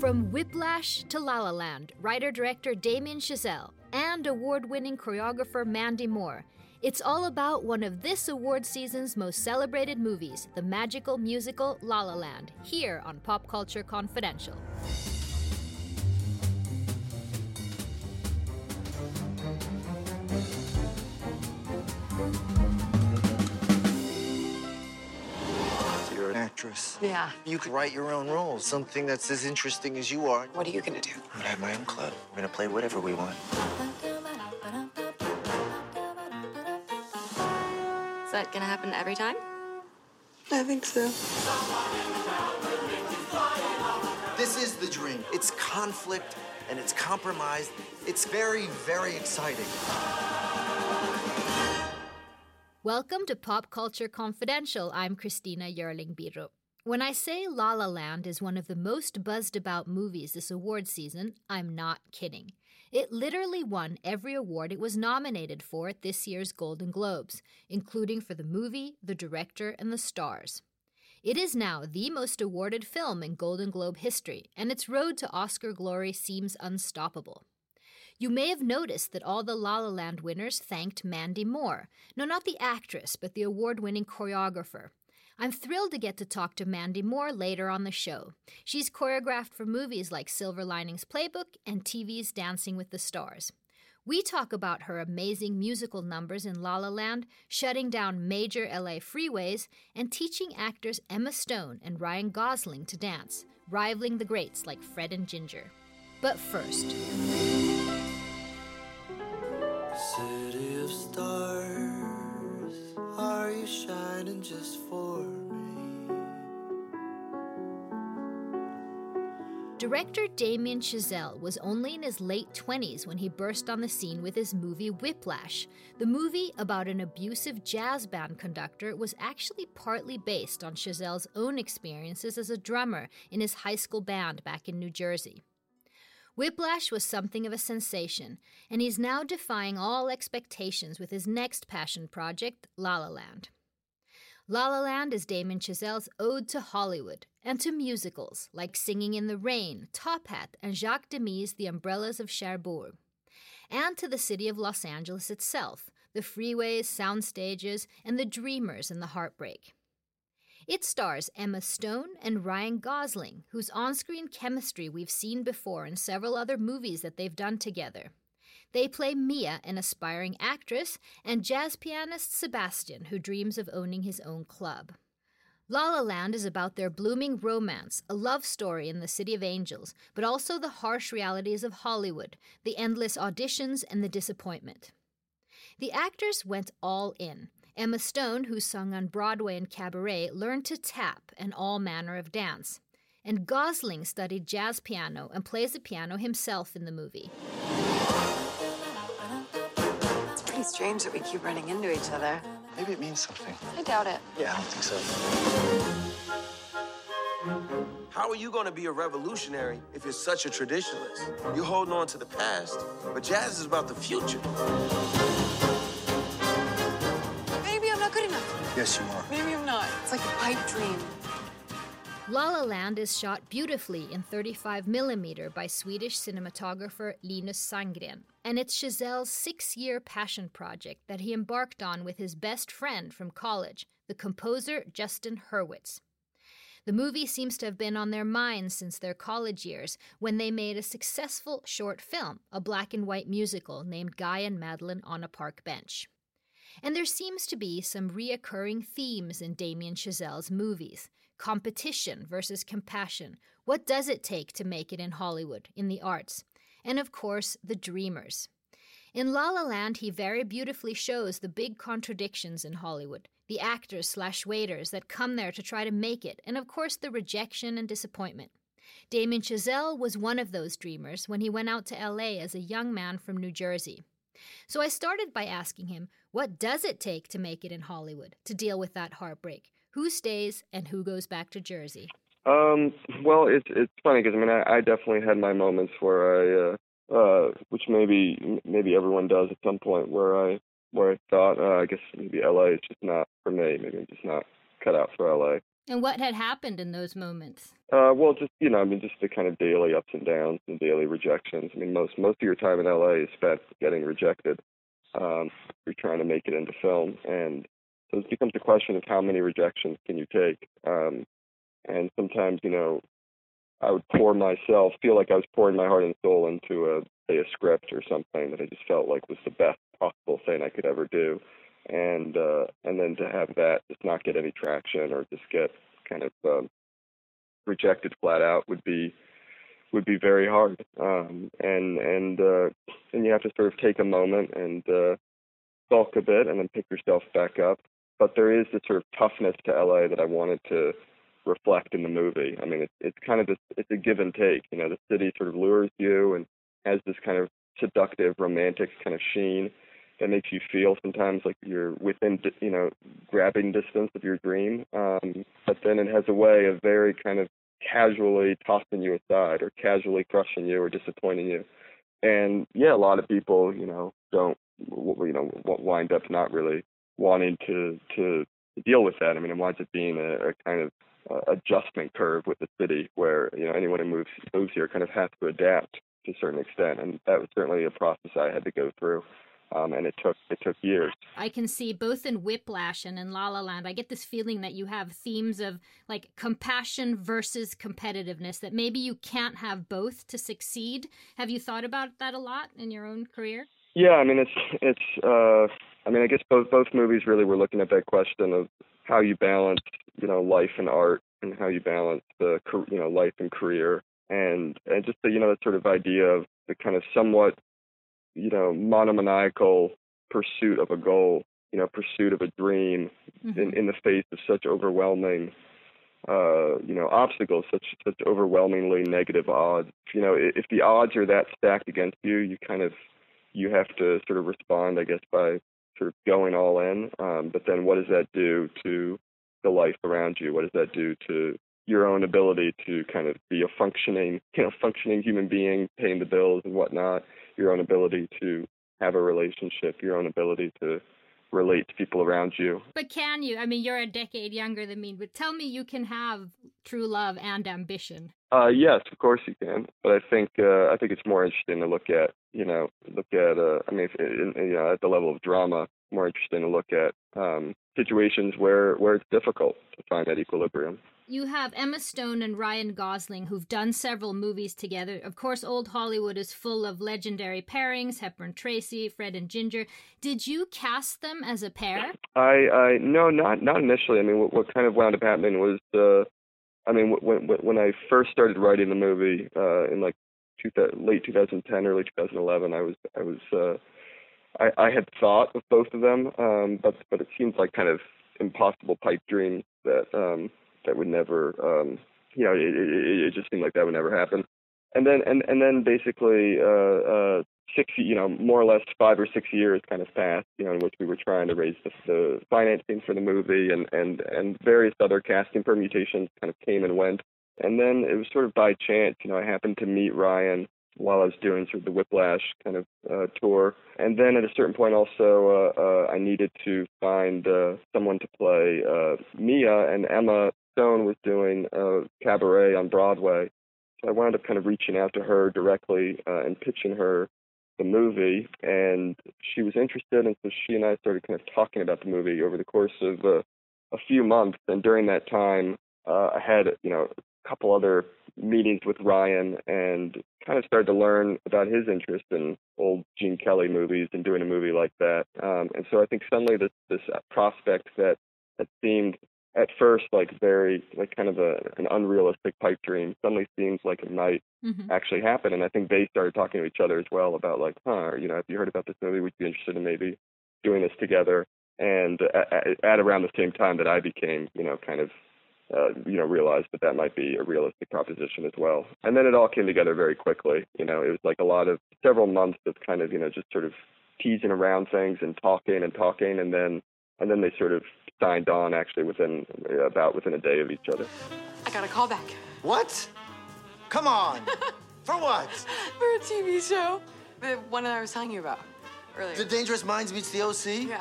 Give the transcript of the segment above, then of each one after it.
From Whiplash to La La Land, writer director Damien Chazelle and award winning choreographer Mandy Moore. It's all about one of this award season's most celebrated movies, the magical musical La La Land, here on Pop Culture Confidential. An actress. Yeah. You could write your own roles, something that's as interesting as you are. What are you gonna do? I'm gonna have my own club. We're gonna play whatever we want. Is that gonna happen every time? I think so. This is the dream. It's conflict and it's compromise. It's very, very exciting. Welcome to Pop Culture Confidential. I'm Christina Yerling Biro. When I say La La Land is one of the most buzzed about movies this award season, I'm not kidding. It literally won every award it was nominated for at this year's Golden Globes, including for the movie, the director, and the stars. It is now the most awarded film in Golden Globe history, and its road to Oscar glory seems unstoppable. You may have noticed that all the La La Land winners thanked Mandy Moore. No, not the actress, but the award winning choreographer. I'm thrilled to get to talk to Mandy Moore later on the show. She's choreographed for movies like Silver Linings Playbook and TV's Dancing with the Stars. We talk about her amazing musical numbers in La La Land, shutting down major LA freeways, and teaching actors Emma Stone and Ryan Gosling to dance, rivaling the greats like Fred and Ginger. But first, City of stars, are you shining just for me? Director Damien Chazelle was only in his late 20s when he burst on the scene with his movie Whiplash. The movie about an abusive jazz band conductor was actually partly based on Chazelle's own experiences as a drummer in his high school band back in New Jersey. Whiplash was something of a sensation, and he's now defying all expectations with his next passion project, La La Land. La La Land is Damien Chazelle's ode to Hollywood and to musicals like Singing in the Rain, Top Hat, and Jacques Demy's The Umbrellas of Cherbourg, and to the city of Los Angeles itself, the freeways, sound stages, and the dreamers and the heartbreak. It stars Emma Stone and Ryan Gosling, whose on screen chemistry we've seen before in several other movies that they've done together. They play Mia, an aspiring actress, and jazz pianist Sebastian, who dreams of owning his own club. La La Land is about their blooming romance, a love story in the City of Angels, but also the harsh realities of Hollywood, the endless auditions, and the disappointment. The actors went all in. Emma Stone, who sung on Broadway and cabaret, learned to tap and all manner of dance. And Gosling studied jazz piano and plays the piano himself in the movie. It's pretty strange that we keep running into each other. Maybe it means something. I doubt it. Yeah, I don't think so. How are you going to be a revolutionary if you're such a traditionalist? You're holding on to the past, but jazz is about the future. Yes, you are. Maybe I'm not. It's like a pipe dream. La La Land is shot beautifully in 35mm by Swedish cinematographer Linus Sandgren, and it's Chazelle's six year passion project that he embarked on with his best friend from college, the composer Justin Hurwitz. The movie seems to have been on their minds since their college years when they made a successful short film, a black and white musical named Guy and Madeline on a Park Bench. And there seems to be some reoccurring themes in Damien Chazelle's movies competition versus compassion. What does it take to make it in Hollywood, in the arts? And of course, the dreamers. In La La Land, he very beautifully shows the big contradictions in Hollywood the actors slash waiters that come there to try to make it, and of course, the rejection and disappointment. Damien Chazelle was one of those dreamers when he went out to LA as a young man from New Jersey. So I started by asking him, what does it take to make it in Hollywood, to deal with that heartbreak? Who stays and who goes back to Jersey? Um, well, it's it's funny because I mean I, I definitely had my moments where I, uh, uh, which maybe maybe everyone does at some point, where I where I thought uh, I guess maybe LA is just not for me. Maybe I'm just not cut out for LA. And what had happened in those moments? Uh, well, just you know, I mean, just the kind of daily ups and downs and daily rejections. I mean, most most of your time in LA is spent getting rejected. Um, you're trying to make it into film, and so it becomes a question of how many rejections can you take. Um, and sometimes, you know, I would pour myself, feel like I was pouring my heart and soul into a say a script or something that I just felt like was the best possible thing I could ever do, and uh, and then to have that just not get any traction or just get kind of um, rejected flat out would be would be very hard. Um, and and uh, and you have to sort of take a moment and uh, sulk a bit and then pick yourself back up. But there is this sort of toughness to LA that I wanted to reflect in the movie. I mean, it's it's kind of this, it's a give and take. You know, the city sort of lures you and has this kind of seductive, romantic kind of sheen that makes you feel sometimes like you're within, you know, grabbing distance of your dream. Um, but then it has a way of very kind of casually tossing you aside or casually crushing you or disappointing you. And yeah, a lot of people, you know, don't, you know, wind up not really wanting to to deal with that. I mean, it winds up being a, a kind of uh, adjustment curve with the city where you know anyone who moves moves here kind of has to adapt to a certain extent, and that was certainly a process I had to go through um, and it took it took years. I can see both in Whiplash and in La La Land. I get this feeling that you have themes of like compassion versus competitiveness. That maybe you can't have both to succeed. Have you thought about that a lot in your own career? Yeah, I mean it's it's. Uh, I mean I guess both both movies really were looking at that question of how you balance you know life and art and how you balance the you know life and career and and just the you know that sort of idea of the kind of somewhat you know, monomaniacal pursuit of a goal, you know, pursuit of a dream mm-hmm. in, in the face of such overwhelming, uh, you know, obstacles, such such overwhelmingly negative odds. You know, if the odds are that stacked against you, you kind of you have to sort of respond, I guess, by sort of going all in. Um, but then, what does that do to the life around you? What does that do to your own ability to kind of be a functioning, you know, functioning human being, paying the bills and whatnot? Your own ability to have a relationship, your own ability to relate to people around you. But can you? I mean, you're a decade younger than me, but tell me you can have true love and ambition. Uh, yes, of course you can. But I think uh, I think it's more interesting to look at, you know, look at. Uh, I mean, if, in, you know, at the level of drama, more interesting to look at um, situations where where it's difficult to find that equilibrium. You have Emma Stone and Ryan Gosling, who've done several movies together. Of course, old Hollywood is full of legendary pairings Hepburn Tracy, Fred and Ginger. Did you cast them as a pair? I, I no, not not initially. I mean, what, what kind of wound up happening was, uh, I mean, when when I first started writing the movie uh, in like two, late 2010, early 2011, I was I was uh, I, I had thought of both of them, um, but but it seems like kind of impossible pipe dreams that um, that would never, um, you know, it, it, it just seemed like that would never happen. And then, and and then basically, uh, uh, six, you know, more or less five or six years kind of passed, you know, in which we were trying to raise the, the financing for the movie, and and and various other casting permutations kind of came and went. And then it was sort of by chance, you know, I happened to meet Ryan while I was doing sort of the Whiplash kind of uh, tour. And then at a certain point, also, uh, uh, I needed to find uh, someone to play uh, Mia, and Emma Stone was doing a cabaret on Broadway. So I wound up kind of reaching out to her directly uh, and pitching her the movie, and she was interested, and so she and I started kind of talking about the movie over the course of uh, a few months. And during that time, uh, I had you know a couple other meetings with Ryan, and kind of started to learn about his interest in old Gene Kelly movies and doing a movie like that. Um, and so I think suddenly this this prospect that that seemed at first like very like kind of a an unrealistic pipe dream. Suddenly seems like it might mm-hmm. actually happen and i think they started talking to each other as well about like huh you know have you heard about this movie? We'd you be interested in maybe doing this together? And at, at around the same time that i became you know kind of uh, you know realized that that might be a realistic proposition as well. And then it all came together very quickly you know it was like a lot of several months of kind of you know just sort of teasing around things and talking and talking and then and then they sort of signed on actually within uh, about within a day of each other. I got a call back. What? Come on. For what? For a TV show. The one that I was telling you about earlier. The Dangerous Minds meets the OC? Yeah.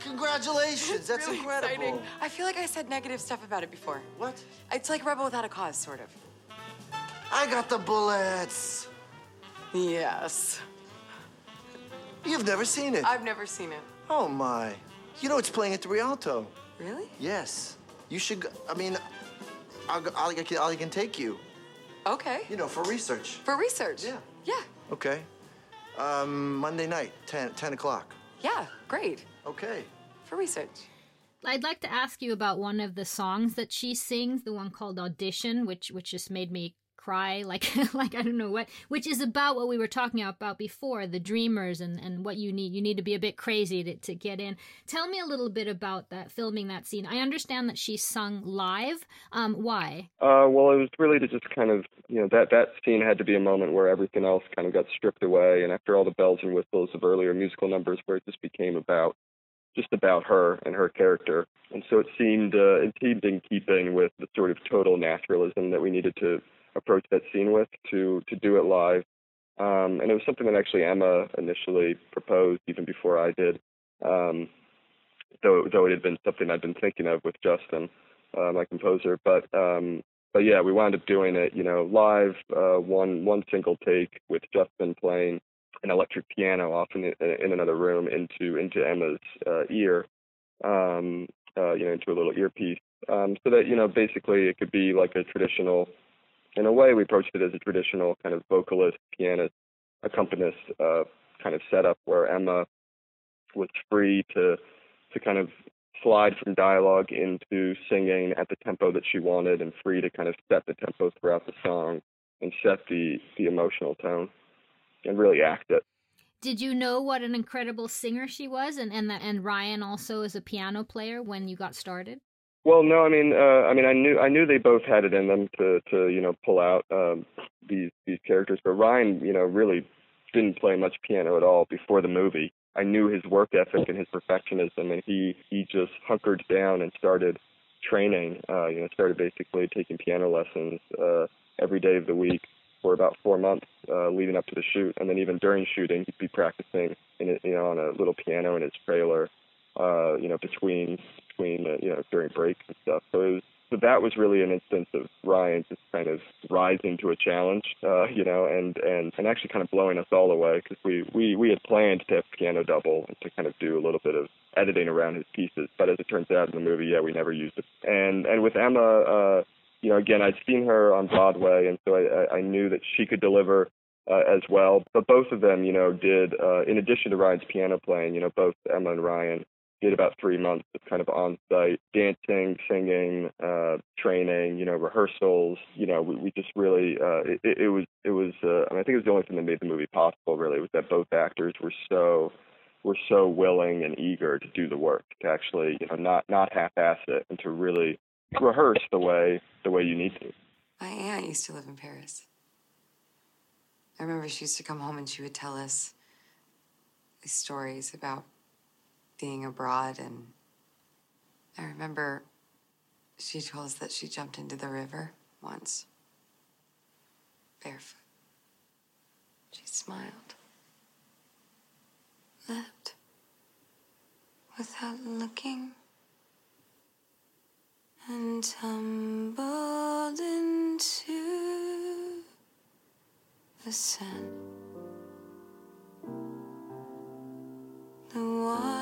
Congratulations, that's really incredible. exciting. I feel like I said negative stuff about it before. What? It's like Rebel Without a Cause, sort of. I got the bullets. Yes. You've never seen it. I've never seen it. Oh my. You know it's playing at the Rialto. Really? Yes. You should. Go, I mean, I'll, go- I'll, I can, I can take you. Okay. You know, for research. For research? Yeah. Yeah. Okay. Um, Monday night, 10, 10 o'clock. Yeah, great. Okay. For research. I'd like to ask you about one of the songs that she sings, the one called Audition, which which just made me cry like like I don't know what, which is about what we were talking about before, the dreamers and and what you need. You need to be a bit crazy to, to get in. Tell me a little bit about that filming that scene. I understand that she sung live. Um, why? Uh, well, it was really to just kind of, you know, that that scene had to be a moment where everything else kind of got stripped away, and after all the bells and whistles of earlier musical numbers, where it just became about just about her and her character, and so it seemed uh, it seemed in keeping with the sort of total naturalism that we needed to approach that scene with to to do it live. Um, and it was something that actually Emma initially proposed even before I did. Um, though though it had been something I'd been thinking of with Justin, uh, my composer. But um, but yeah, we wound up doing it, you know, live, uh, one one single take with Justin playing an electric piano off in, in another room into into Emma's uh, ear, um, uh, you know, into a little earpiece, um, so that you know basically it could be like a traditional. In a way, we approached it as a traditional kind of vocalist, pianist, accompanist uh, kind of setup where Emma was free to to kind of slide from dialogue into singing at the tempo that she wanted and free to kind of set the tempo throughout the song and set the the emotional tone and really act it. Did you know what an incredible singer she was, and and that and Ryan also is a piano player when you got started? Well, no, I mean, uh, I mean, I knew I knew they both had it in them to to you know pull out um, these these characters, but Ryan, you know, really didn't play much piano at all before the movie. I knew his work ethic and his perfectionism, and he he just hunkered down and started training. Uh, you know, started basically taking piano lessons uh, every day of the week for about four months uh, leading up to the shoot, and then even during shooting, he'd be practicing in a, you know on a little piano in his trailer. Uh, you know, between between uh, you know during breaks and stuff. So it was so that was really an instance of Ryan just kind of rising to a challenge, uh, you know, and and and actually kind of blowing us all away because we we we had planned to have piano double and to kind of do a little bit of editing around his pieces, but as it turns out in the movie, yeah, we never used it. And and with Emma, uh, you know, again, I'd seen her on Broadway, and so I I knew that she could deliver. Uh, as well, but both of them, you know, did uh, in addition to Ryan's piano playing, you know, both Emma and Ryan did about three months of kind of on-site dancing, singing, uh, training, you know, rehearsals. You know, we, we just really uh, it, it was it was. Uh, I, mean, I think it was the only thing that made the movie possible. Really, was that both actors were so were so willing and eager to do the work, to actually, you know, not not half-ass it, and to really rehearse the way the way you need to. My aunt used to live in Paris. I remember she used to come home and she would tell us stories about being abroad and I remember she told us that she jumped into the river once barefoot. She smiled. Leapt without looking and tumbled into the sun. The water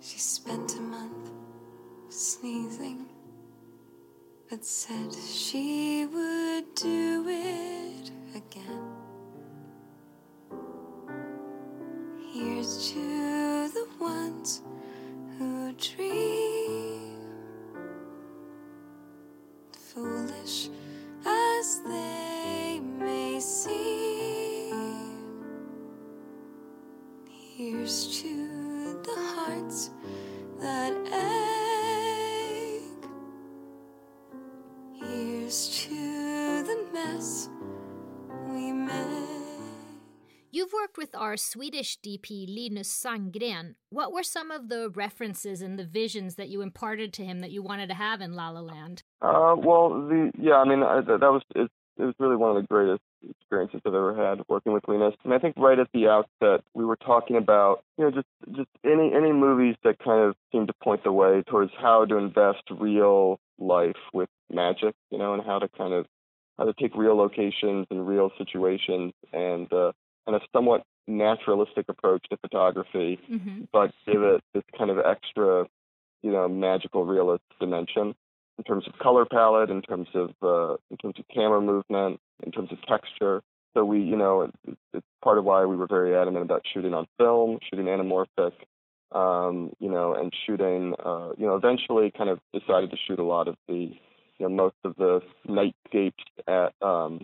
She spent a month sneezing, but said she would do it again. Here's to the ones who dream, With our Swedish DP Linus Sandgren. What were some of the references and the visions that you imparted to him that you wanted to have in La La Land? Uh, well, the yeah, I mean, I, that was it's it was really one of the greatest experiences I've ever had working with Linus. And I think right at the outset we were talking about you know just just any any movies that kind of seem to point the way towards how to invest real life with magic, you know, and how to kind of how to take real locations and real situations and uh, and a somewhat naturalistic approach to photography, Mm-hmm. but give it this kind of extra, you know, magical realist dimension in terms of color palette, in terms of uh, in terms of camera movement, in terms of texture. So we, you know, it, it's part of why we were very adamant about shooting on film, shooting anamorphic, um, you know, and shooting, uh, you know, eventually kind of decided to shoot a lot of the, you know, most of the nightscapes at um,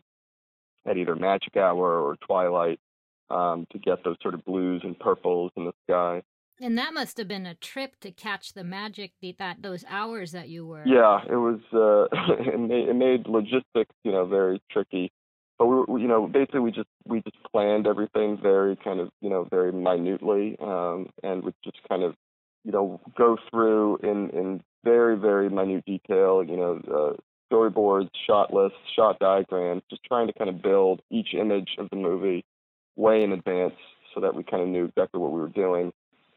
at either magic hour or twilight um, to get those sort of blues and purples in the sky. And that must have been a trip to catch the magic that those hours that you were. Yeah, it was. Uh, it, made, it made logistics, you know, very tricky. But we, were, you know, basically we just we just planned everything very kind of, you know, very minutely, um, and would just kind of, you know, go through in in very very minute detail, you know, uh, storyboards, shot lists, shot diagrams, just trying to kind of build each image of the movie way in advance so that we kind of knew exactly what we were doing.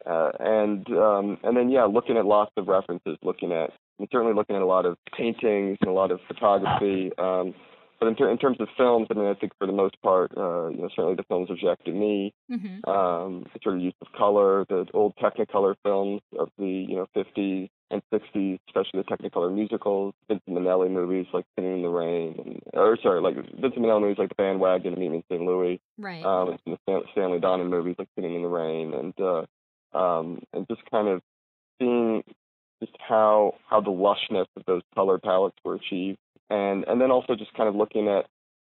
Uh, and um, and then yeah, looking at lots of references, looking at certainly looking at a lot of paintings and a lot of photography. Um, but in, ter- in terms of films, I mean, I think for the most part, uh, you know, certainly the films of Jacques Demy, Mm-hmm. um, the sort of use of color, the old Technicolor films of the you know 50s and 60s, especially the Technicolor musicals, Vincent Minnelli movies like Singing in the Rain, and, or sorry, like Vincent Minnelli movies like The Bandwagon and in St. Louis, Right. um, and the Stanley Donen movies like Singing in the Rain, and uh, um, and just kind of seeing just how how the lushness of those color palettes were achieved, and and then also just kind of looking at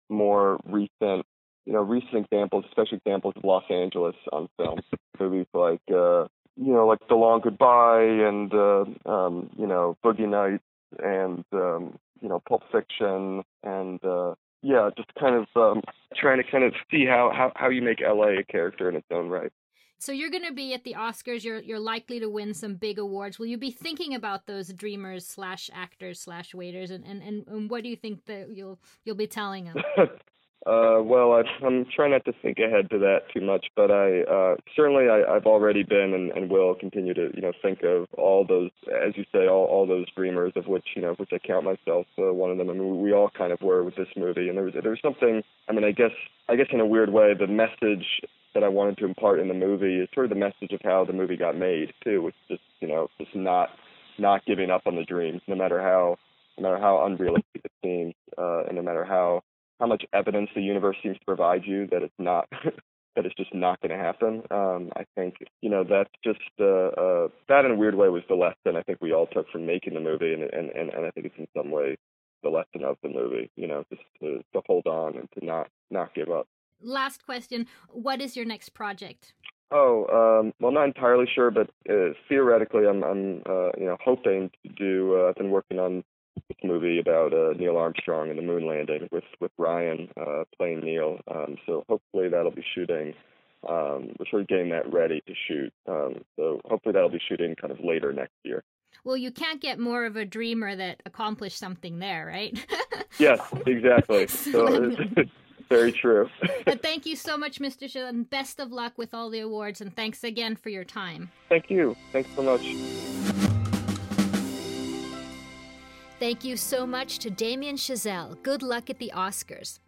more recent you know recent examples, especially examples of Los Angeles on film, movies like uh, you know like The Long Goodbye and uh, um, you know Boogie Nights and um, you know Pulp Fiction and uh, yeah, just kind of um, trying to kind of see how, how how you make LA a character in its own right. So you're going to be at the Oscars. You're you're likely to win some big awards. Will you be thinking about those dreamers slash actors slash waiters, and, and, and, and what do you think that you'll you'll be telling them? uh, well, I, I'm trying not to think ahead to that too much, but I uh, certainly I, I've already been and, and will continue to you know think of all those, as you say, all, all those dreamers of which you know which I count myself uh, one of them. I mean, we all kind of were with this movie, and there was there was something. I mean, I guess I guess in a weird way, the message that I wanted to impart in the movie is sort of the message of how the movie got made too, which is just you know just not not giving up on the dreams, no matter how no matter how unrealistic it seems, uh, and no matter how how much evidence the universe seems to provide you that it's not that it's just not going to happen. Um, I think you know that's just uh, uh, that in a weird way was the lesson I think we all took from making the movie, and and and, and I think it's in some way the lesson of the movie. You know, just to, to hold on and to not not give up. Last question: What is your next project? Oh, um, well, not entirely sure, but uh, theoretically, I'm, I'm, uh, you know, hoping to do. Uh, I've been working on movie about uh, Neil Armstrong and the moon landing with with Ryan uh, playing Neil. Um, so hopefully that'll be shooting. Um, we're sort of getting that ready to shoot. Um, so hopefully that'll be shooting kind of later next year. Well, you can't get more of a dreamer that accomplished something there, right? Yes, exactly. So very true. but thank you so much, Mr. Chazelle, best of luck with all the awards. And thanks again for your time. Thank you. Thanks so much. Thank you so much to Damien Chazelle. Good luck at the Oscars.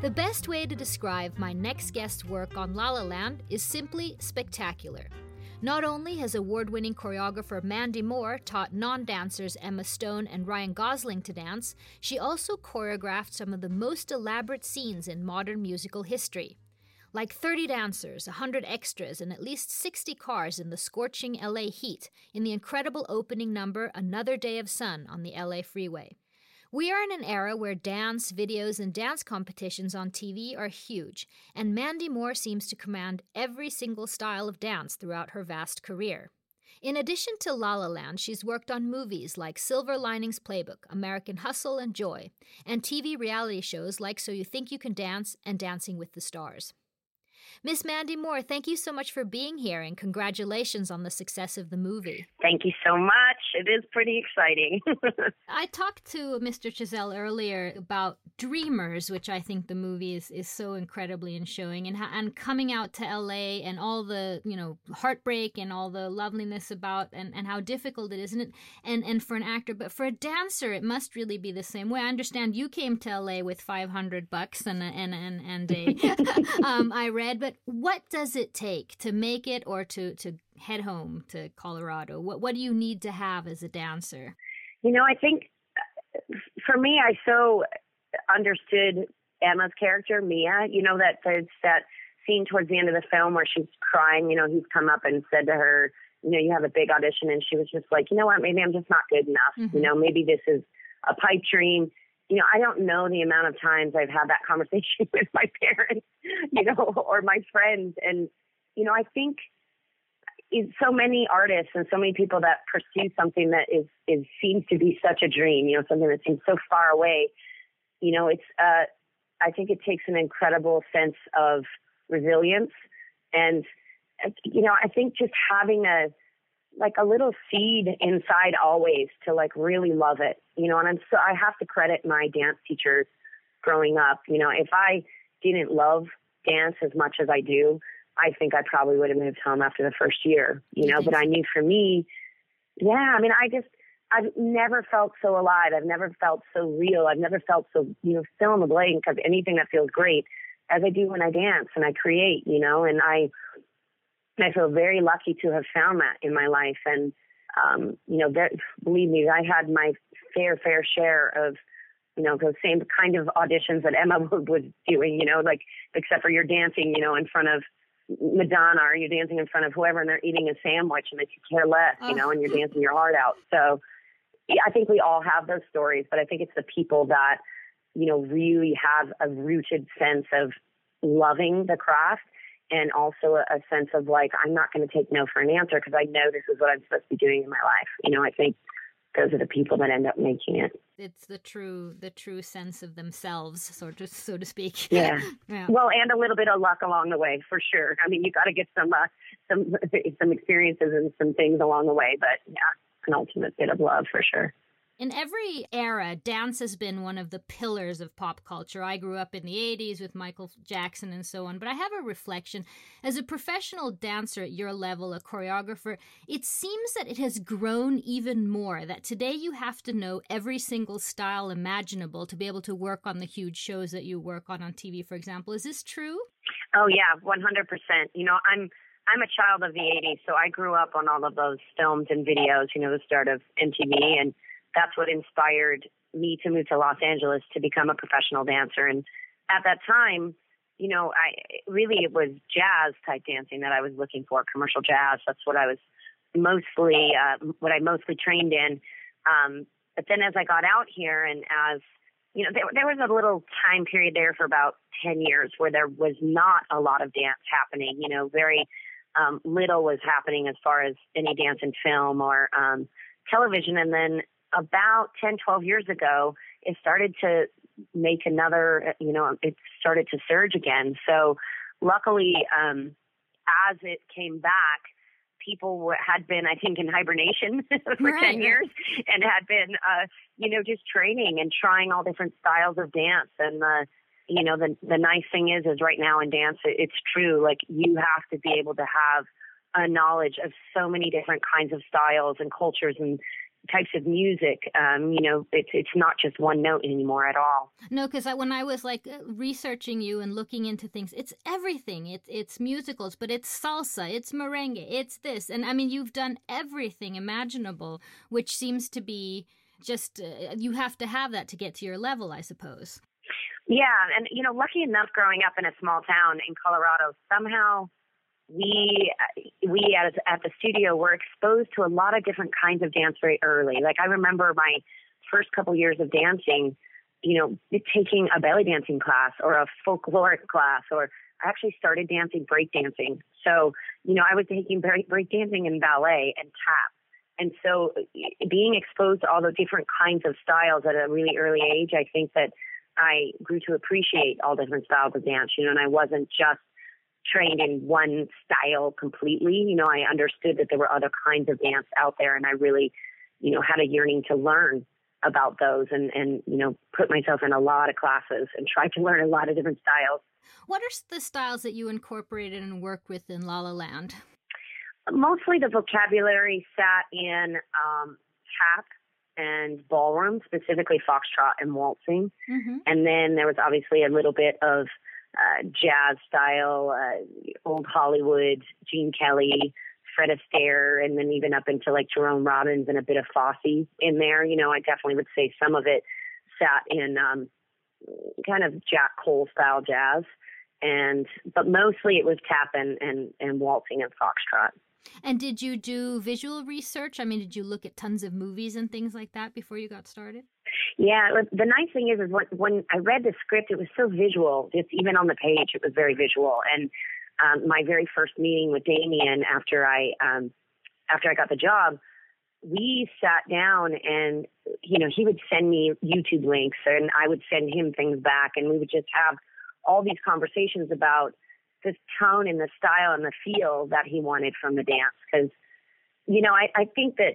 The best way to describe my next guest's work on La La Land is simply spectacular. Not only has award winning choreographer Mandy Moore taught non dancers Emma Stone and Ryan Gosling to dance, she also choreographed some of the most elaborate scenes in modern musical history. Like 30 dancers, 100 extras, and at least 60 cars in the scorching LA heat in the incredible opening number Another Day of Sun on the LA freeway. We are in an era where dance, videos, and dance competitions on TV are huge, and Mandy Moore seems to command every single style of dance throughout her vast career. In addition to La La Land, she's worked on movies like Silver Linings Playbook, American Hustle, and Joy, and TV reality shows like So You Think You Can Dance and Dancing with the Stars. Miss Mandy Moore, thank you so much for being here and congratulations on the success of the movie. Thank you so much. It is pretty exciting. I talked to Mr. Chazelle earlier about Dreamers, which I think the movie is, is so incredibly in showing, and and coming out to LA and all the you know heartbreak and all the loveliness about and, and how difficult it is, and and and for an actor, but for a dancer, it must really be the same way. I understand you came to LA with five hundred bucks and and and and a um, I read, but what does it take to make it or to to head home to Colorado? What what do you need to have as a dancer? You know, I think for me, I so understood Emma's character, Mia. You know that that scene towards the end of the film where she's crying. You know, he's come up and said to her, you know, you have a big audition, and she was just like, you know what, maybe I'm just not good enough. Mm-hmm. You know, maybe this is a pipe dream. You know, I don't know the amount of times I've had that conversation with my parents, you know, or my friends, and you know, I think so many artists and so many people that pursue something that is is seems to be such a dream, you know, something that seems so far away. You know, it's uh I think it takes an incredible sense of resilience and you know, I think just having a like a little seed inside always to like really love it. You know, and I'm so I have to credit my dance teachers growing up. You know, if I didn't love dance as much as I do, I think I probably would have moved home after the first year, you know, but I knew for me, yeah, I mean, I just, I've never felt so alive. I've never felt so real. I've never felt so, you know, fill in the blank of anything that feels great as I do when I dance and I create, you know, and I, I feel very lucky to have found that in my life. And, um, you know, that, believe me, I had my fair, fair share of, you know, those same kind of auditions that Emma was doing, you know, like, except for you're dancing, you know, in front of Madonna or you're dancing in front of whoever and they're eating a sandwich and they could care less, you know, and you're dancing your heart out. So yeah, I think we all have those stories, but I think it's the people that, you know, really have a rooted sense of loving the craft and also a, a sense of like, I'm not going to take no for an answer because I know this is what I'm supposed to be doing in my life. You know, I think those are the people that end up making it. It's the true the true sense of themselves, sort of so to speak. Yeah. yeah. Well, and a little bit of luck along the way, for sure. I mean, you got to get some uh, some some experiences and some things along the way, but yeah, an ultimate bit of love for sure. In every era, dance has been one of the pillars of pop culture. I grew up in the 80s with Michael Jackson and so on, but I have a reflection. As a professional dancer at your level, a choreographer, it seems that it has grown even more, that today you have to know every single style imaginable to be able to work on the huge shows that you work on on TV, for example. Is this true? Oh, yeah, 100%. You know, I'm. I'm a child of the 80s, so I grew up on all of those films and videos, you know, the start of MTV and that's what inspired me to move to Los Angeles to become a professional dancer. And at that time, you know, I really it was jazz type dancing that I was looking for, commercial jazz. That's what I was mostly uh, what I mostly trained in. Um, but then as I got out here and as you know, there, there was a little time period there for about 10 years where there was not a lot of dance happening, you know, very um, little was happening as far as any dance in film or um, television. And then about 10, 12 years ago, it started to make another, you know, it started to surge again. So luckily, um, as it came back, people were, had been, I think, in hibernation for right. 10 years and had been, uh, you know, just training and trying all different styles of dance. And, you know, the, the nice thing is, is right now in dance, it, it's true. Like you have to be able to have a knowledge of so many different kinds of styles and cultures and types of music. Um, you know, it's it's not just one note anymore at all. No, because when I was like uh, researching you and looking into things, it's everything. It's it's musicals, but it's salsa, it's merengue, it's this, and I mean, you've done everything imaginable, which seems to be just uh, you have to have that to get to your level, I suppose. Yeah, and you know, lucky enough, growing up in a small town in Colorado, somehow we we as at the studio were exposed to a lot of different kinds of dance very early. Like I remember my first couple years of dancing, you know, taking a belly dancing class or a folkloric class, or I actually started dancing break dancing. So you know, I was taking break, break dancing and ballet and tap. And so being exposed to all the different kinds of styles at a really early age, I think that I grew to appreciate all different styles of dance, you know, and I wasn't just trained in one style completely. You know, I understood that there were other kinds of dance out there, and I really, you know, had a yearning to learn about those and and you know put myself in a lot of classes and tried to learn a lot of different styles. What are the styles that you incorporated and worked with in La La Land? Mostly the vocabulary sat in um, tap and ballroom, specifically foxtrot and waltzing. Mm-hmm. And then there was obviously a little bit of uh, jazz style, uh, old Hollywood, Gene Kelly, Fred Astaire, and then even up into like Jerome Robbins and a bit of Fosse in there. You know, I definitely would say some of it sat in um, kind of Jack Cole style jazz, and but mostly it was tap and and, and waltzing and foxtrot. And did you do visual research? I mean, did you look at tons of movies and things like that before you got started? Yeah, the nice thing is, is when, when I read the script, it was so visual. Just even on the page, it was very visual. And um, my very first meeting with Damien after I um, after I got the job, we sat down and you know he would send me YouTube links and I would send him things back, and we would just have all these conversations about the tone and the style and the feel that he wanted from the dance. Because you know I, I think that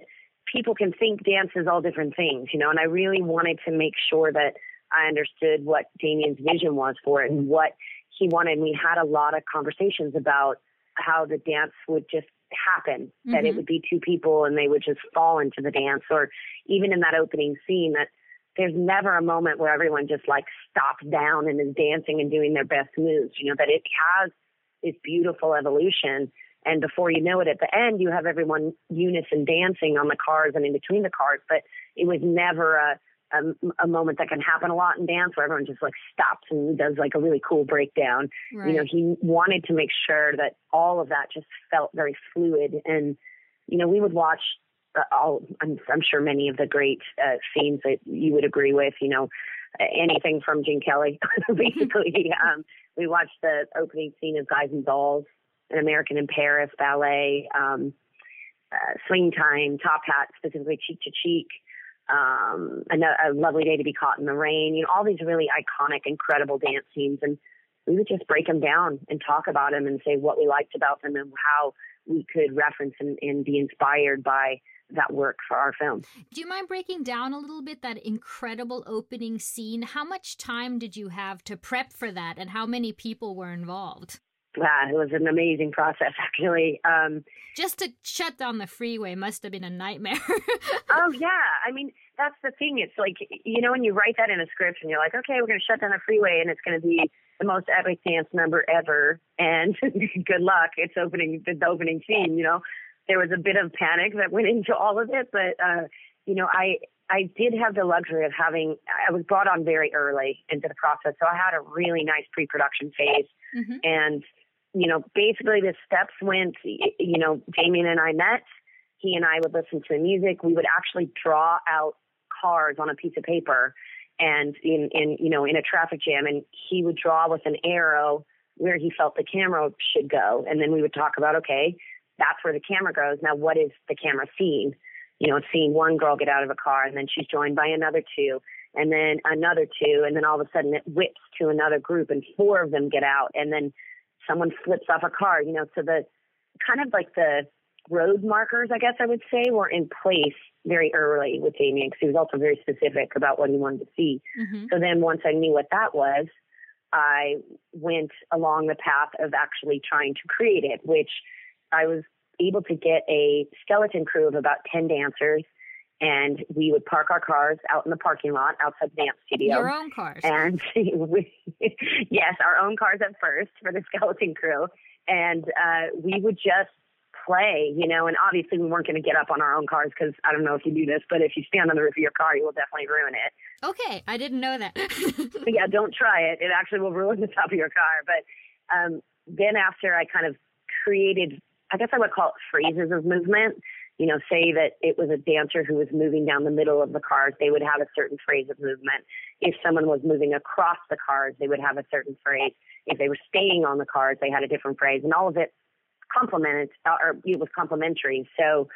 people can think dance is all different things, you know, and I really wanted to make sure that I understood what Damien's vision was for it and what he wanted. We had a lot of conversations about how the dance would just happen, mm-hmm. that it mm-hmm. would be two people and they would just fall into the dance, or even in that opening scene that there's never a moment where everyone just like stops down and is dancing and doing their best moves, you know, that it has this beautiful evolution. And before you know it, at the end, you have everyone unison dancing on the cars and in between the cars. But it was never a, a, a moment that can happen a lot in dance where everyone just like stops and does like a really cool breakdown. Right. You know, he wanted to make sure that all of that just felt very fluid. And, you know, we would watch all, I'm, I'm sure many of the great uh, scenes that you would agree with, you know, anything from Gene Kelly, basically. um, we watched the opening scene of Guys and Dolls, An American in Paris, ballet, um, uh, Swing Time, Top Hat, specifically Cheek to Cheek um, a, a lovely day to be caught in the rain. You know, all these really iconic, incredible dance scenes, and we would just break them down and talk about them and say what we liked about them and how we could reference and, and be inspired by that work for our film. Do you mind breaking down a little bit that incredible opening scene? How much time did you have to prep for that, and how many people were involved? Yeah, it was an amazing process, actually. Um, Just to shut down the freeway must have been a nightmare. oh yeah, I mean that's the thing. It's like you know when you write that in a script and you're like, okay, we're going to shut down the freeway and it's going to be the most epic dance number ever, and good luck. It's opening the opening scene. You know, there was a bit of panic that went into all of it, but uh, you know, I I did have the luxury of having, I was brought on very early into the process. So I had a really nice pre production phase. Mm-hmm. And you know, basically the steps went, you know, Damien and I met. He and I would listen to the music. We would actually draw out cars on a piece of paper and in, in, you know, in a traffic jam. And he would draw with an arrow where he felt the camera should go. And then we would talk about, okay, that's where the camera goes. Now, what is the camera seeing? You know, it's seeing one girl get out of a car and then she's joined by another two and then another two. And then all of a sudden it whips to another group and four of them get out. And then someone flips off a car, you know, so the kind of like the road markers, I guess I would say, were in place very early with Damien because he was also very specific about what he wanted to see. Mm-hmm. So then once I knew what that was, I went along the path of actually trying to create it, which I was able to get a skeleton crew of about 10 dancers and we would park our cars out in the parking lot outside the dance studio. Your own cars. And we, yes, our own cars at first for the skeleton crew. And uh, we would just play, you know, and obviously we weren't going to get up on our own cars because I don't know if you do this, but if you stand on the roof of your car, you will definitely ruin it. Okay, I didn't know that. yeah, don't try it. It actually will ruin the top of your car. But um, then after I kind of created, I guess I would call it phrases of movement you know, say that it was a dancer who was moving down the middle of the cars, they would have a certain phrase of movement. If someone was moving across the cars, they would have a certain phrase. If they were staying on the cars, they had a different phrase, and all of it complemented or it was complementary. So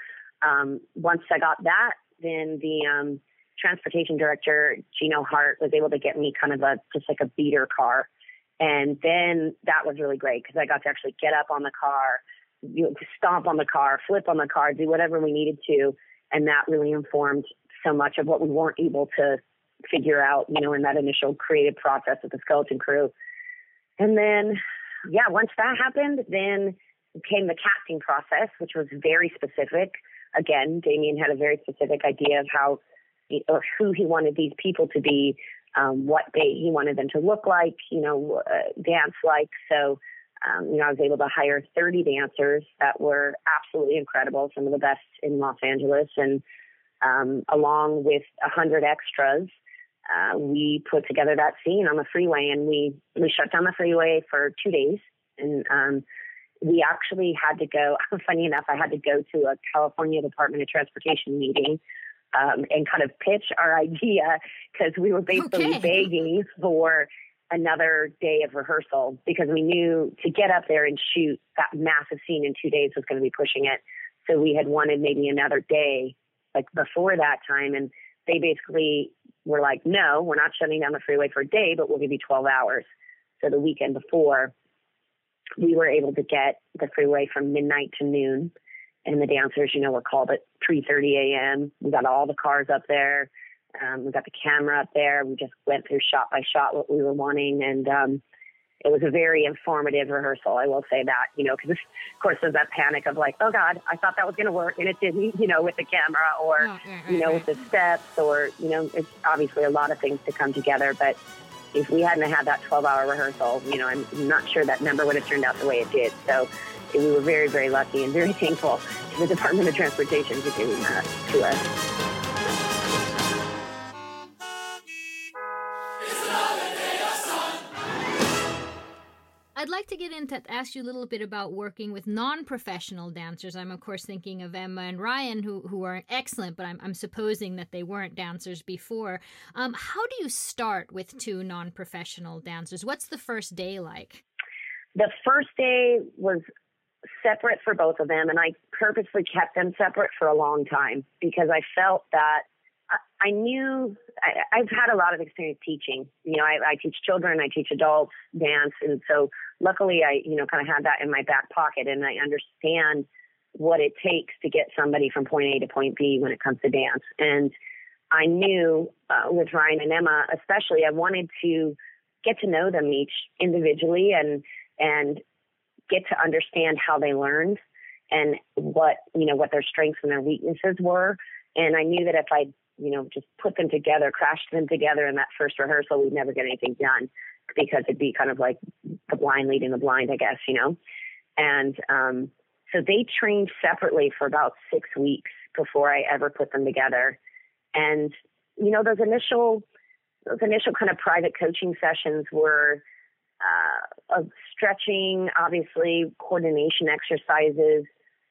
um, once I got that, then the um, transportation director Gino Hart was able to get me kind of a just like a beater car And then that was really great because I got to actually get up on the car, you know, stomp on the car, flip on the car, do whatever we needed to. And that really informed so much of what we weren't able to figure out, you know, in that initial creative process with the skeleton crew. And then, yeah, once that happened, then came the casting process, which was very specific. Again, Damien had a very specific idea of how or who he wanted these people to be, um, what they he wanted them to look like, you know, uh, dance like. So, um, you know, I was able to hire 30 dancers that were absolutely incredible, some of the best in Los Angeles, and um, along with 100 extras. Uh, we put together that scene on the freeway and we, we shut down the freeway for two days. And um, we actually had to go, funny enough, I had to go to a California Department of Transportation meeting um, and kind of pitch our idea because we were basically okay. begging for another day of rehearsal because we knew to get up there and shoot that massive scene in two days was going to be pushing it. So we had wanted maybe another day, like before that time. And they basically were like, no, we're not shutting down the freeway for a day, but we'll give you 12 hours. So the weekend before, we were able to get the freeway from midnight to noon. And the dancers, you know, were called at 3:30 a.m. We got all the cars up there. Um, we got the camera up there. We just went through shot by shot what we were wanting, and um, it was a very informative rehearsal. I will say that, you know, because of course there's that panic of like, oh God, I thought that was going to work and it didn't, you know, with the camera or, oh, you know, with the steps or, you know, it's obviously a lot of things to come together. But if we hadn't had that 12 hour rehearsal, you know, I'm not sure that number would have turned out the way it did. So we were very, very lucky and very thankful to the Department of Transportation for giving that to us. I'd like to get into ask you a little bit about working with non-professional dancers. I'm of course thinking of Emma and Ryan, who who are excellent, but I'm I'm supposing that they weren't dancers before. Um, how do you start with two non-professional dancers? What's the first day like? The first day was separate for both of them, and I purposely kept them separate for a long time because I felt that I knew I, have had a lot of experience teaching. You know, I, I teach children, I teach adults dance, and so luckily I, you know, kind of had that in my back pocket, and I understand what it takes to get somebody from point A to point B when it comes to dance. And I knew uh, with Ryan and Emma, especially, I wanted to get to know them each individually and and get to understand how they learned and what you know what their strengths and their weaknesses were. And I knew that if I you know, just put them together, crash them together in that first rehearsal, we'd never get anything done because it'd be kind of like the blind leading the blind, I guess, you know. And um, so they trained separately for about six weeks before I ever put them together. And you know, those initial those initial kind of private coaching sessions were uh, of stretching, obviously coordination exercises.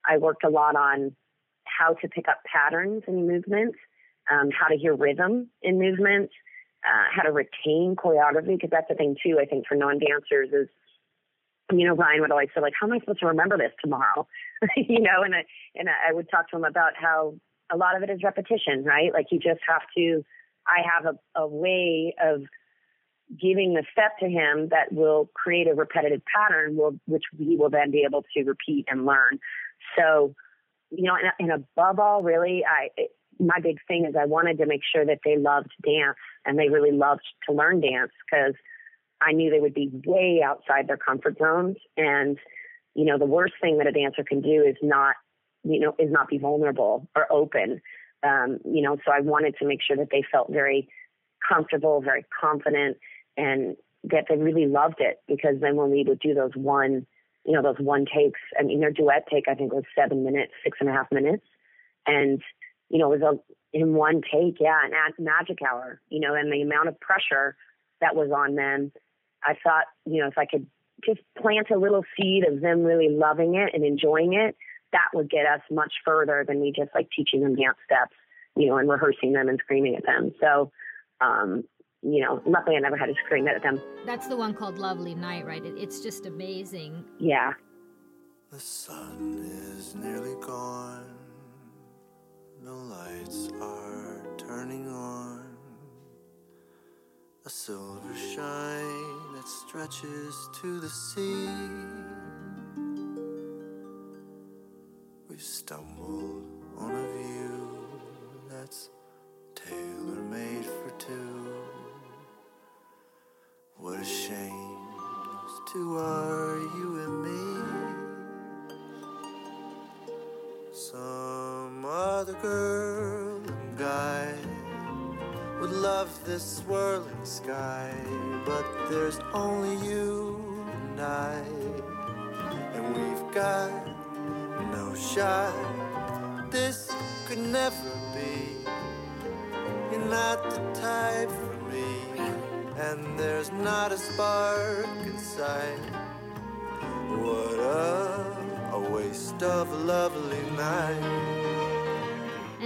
I worked a lot on how to pick up patterns and movements um, how to hear rhythm in movement, uh, how to retain choreography, because that's the thing too, I think, for non-dancers is, you know, Ryan would always say, like, how am I supposed to remember this tomorrow? you know, and I, and I would talk to him about how a lot of it is repetition, right? Like you just have to, I have a, a way of giving the step to him that will create a repetitive pattern, will, which we will then be able to repeat and learn. So, you know, and, and above all, really, I, my big thing is I wanted to make sure that they loved dance and they really loved to learn dance because I knew they would be way outside their comfort zones. And, you know, the worst thing that a dancer can do is not, you know, is not be vulnerable or open. Um, you know, so I wanted to make sure that they felt very comfortable, very confident, and that they really loved it because then when we would do those one, you know, those one takes, I mean, their duet take, I think was seven minutes, six and a half minutes. And you know, it was a, in one take, yeah, an magic hour, you know, and the amount of pressure that was on them. I thought, you know, if I could just plant a little seed of them really loving it and enjoying it, that would get us much further than me just like teaching them dance steps, you know, and rehearsing them and screaming at them. So, um, you know, luckily I never had to scream at them. That's the one called Lovely Night, right? It's just amazing. Yeah. The sun is nearly gone. The lights are turning on. A silver shine that stretches to the sea. We've stumbled on a view that's tailor made for two. What a shame those two are you and me. Some other girl and guy would love this swirling sky, but there's only you and I, and we've got no shot. This could never be. You're not the type for me, and there's not a spark inside. What a, a waste of a lovely night.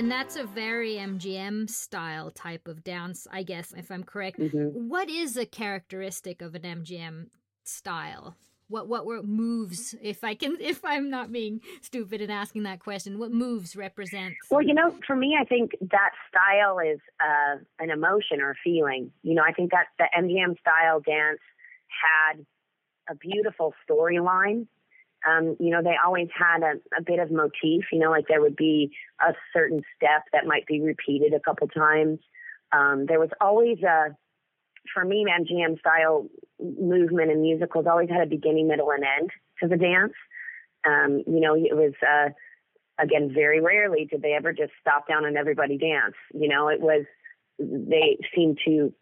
And that's a very MGM style type of dance, I guess, if I'm correct. Mhm. What is a characteristic of an MGM style? What what were moves? If I can, if I'm not being stupid in asking that question, what moves represent? Well, you know, for me, I think that style is uh, an emotion or a feeling. You know, I think that the MGM style dance had a beautiful storyline. Um, you know, they always had a, a bit of motif. You know, like there would be a certain step that might be repeated a couple times. Um, there was always a, for me, MGM style movement and musicals always had a beginning, middle, and end to the dance. Um, you know, it was. Uh, again, very rarely did they ever just stop down and everybody dance. You know, it was, they seemed to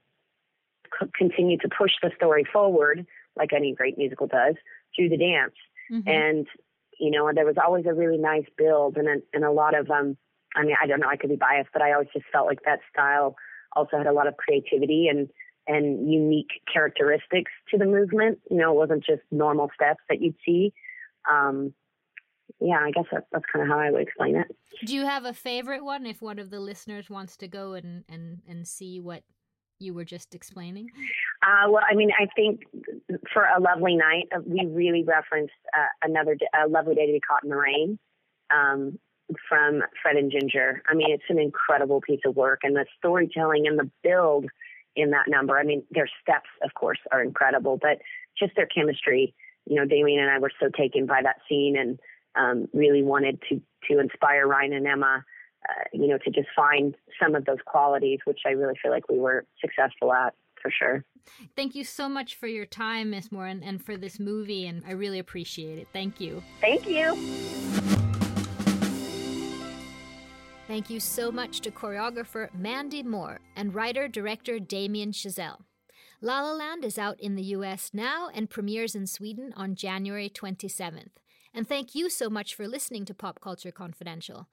c- continue to push the story forward, like any great musical does, through the dance. Mhm. And, you know, there was always a really nice build and a, and a lot of, um, I mean, I don't know, I could be biased, but I always just felt like that style also had a lot of creativity and, and unique characteristics to the movement. You know, it wasn't just normal steps that you'd see. Um, yeah, I guess that, that's kind of how I would explain it. Do you have a favorite one? If one of the listeners wants to go and and and see what you were just explaining. Uh, well, I mean, I think for a lovely night, uh, we really referenced uh, another a lovely day to be caught in the rain um, from Fred and Ginger. I mean, it's an incredible piece of work, and the storytelling and the build in that number. I mean, their steps, of course, are incredible, but just their chemistry. You know, Damien and I were so taken by that scene, and um, really wanted to to inspire Ryan and Emma. Uh, you know, to just find some of those qualities, which I really feel like we were successful at for sure. Thank you so much for your time, Miss Moore, and, and for this movie, and I really appreciate it. Thank you. Thank you. Thank you so much to choreographer Mandy Moore and writer director Damien Chazelle. La La Land is out in the US now and premieres in Sweden on January 27th. And thank you so much for listening to Pop Culture Confidential.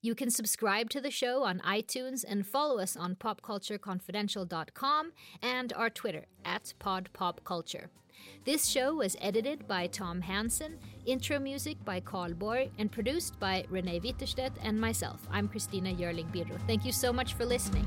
You can subscribe to the show on iTunes and follow us on popcultureconfidential.com and our Twitter at podpopculture. This show was edited by Tom Hansen, intro music by Carl Borg, and produced by Renee Witterstedt and myself. I'm Christina Yerling Birro. Thank you so much for listening.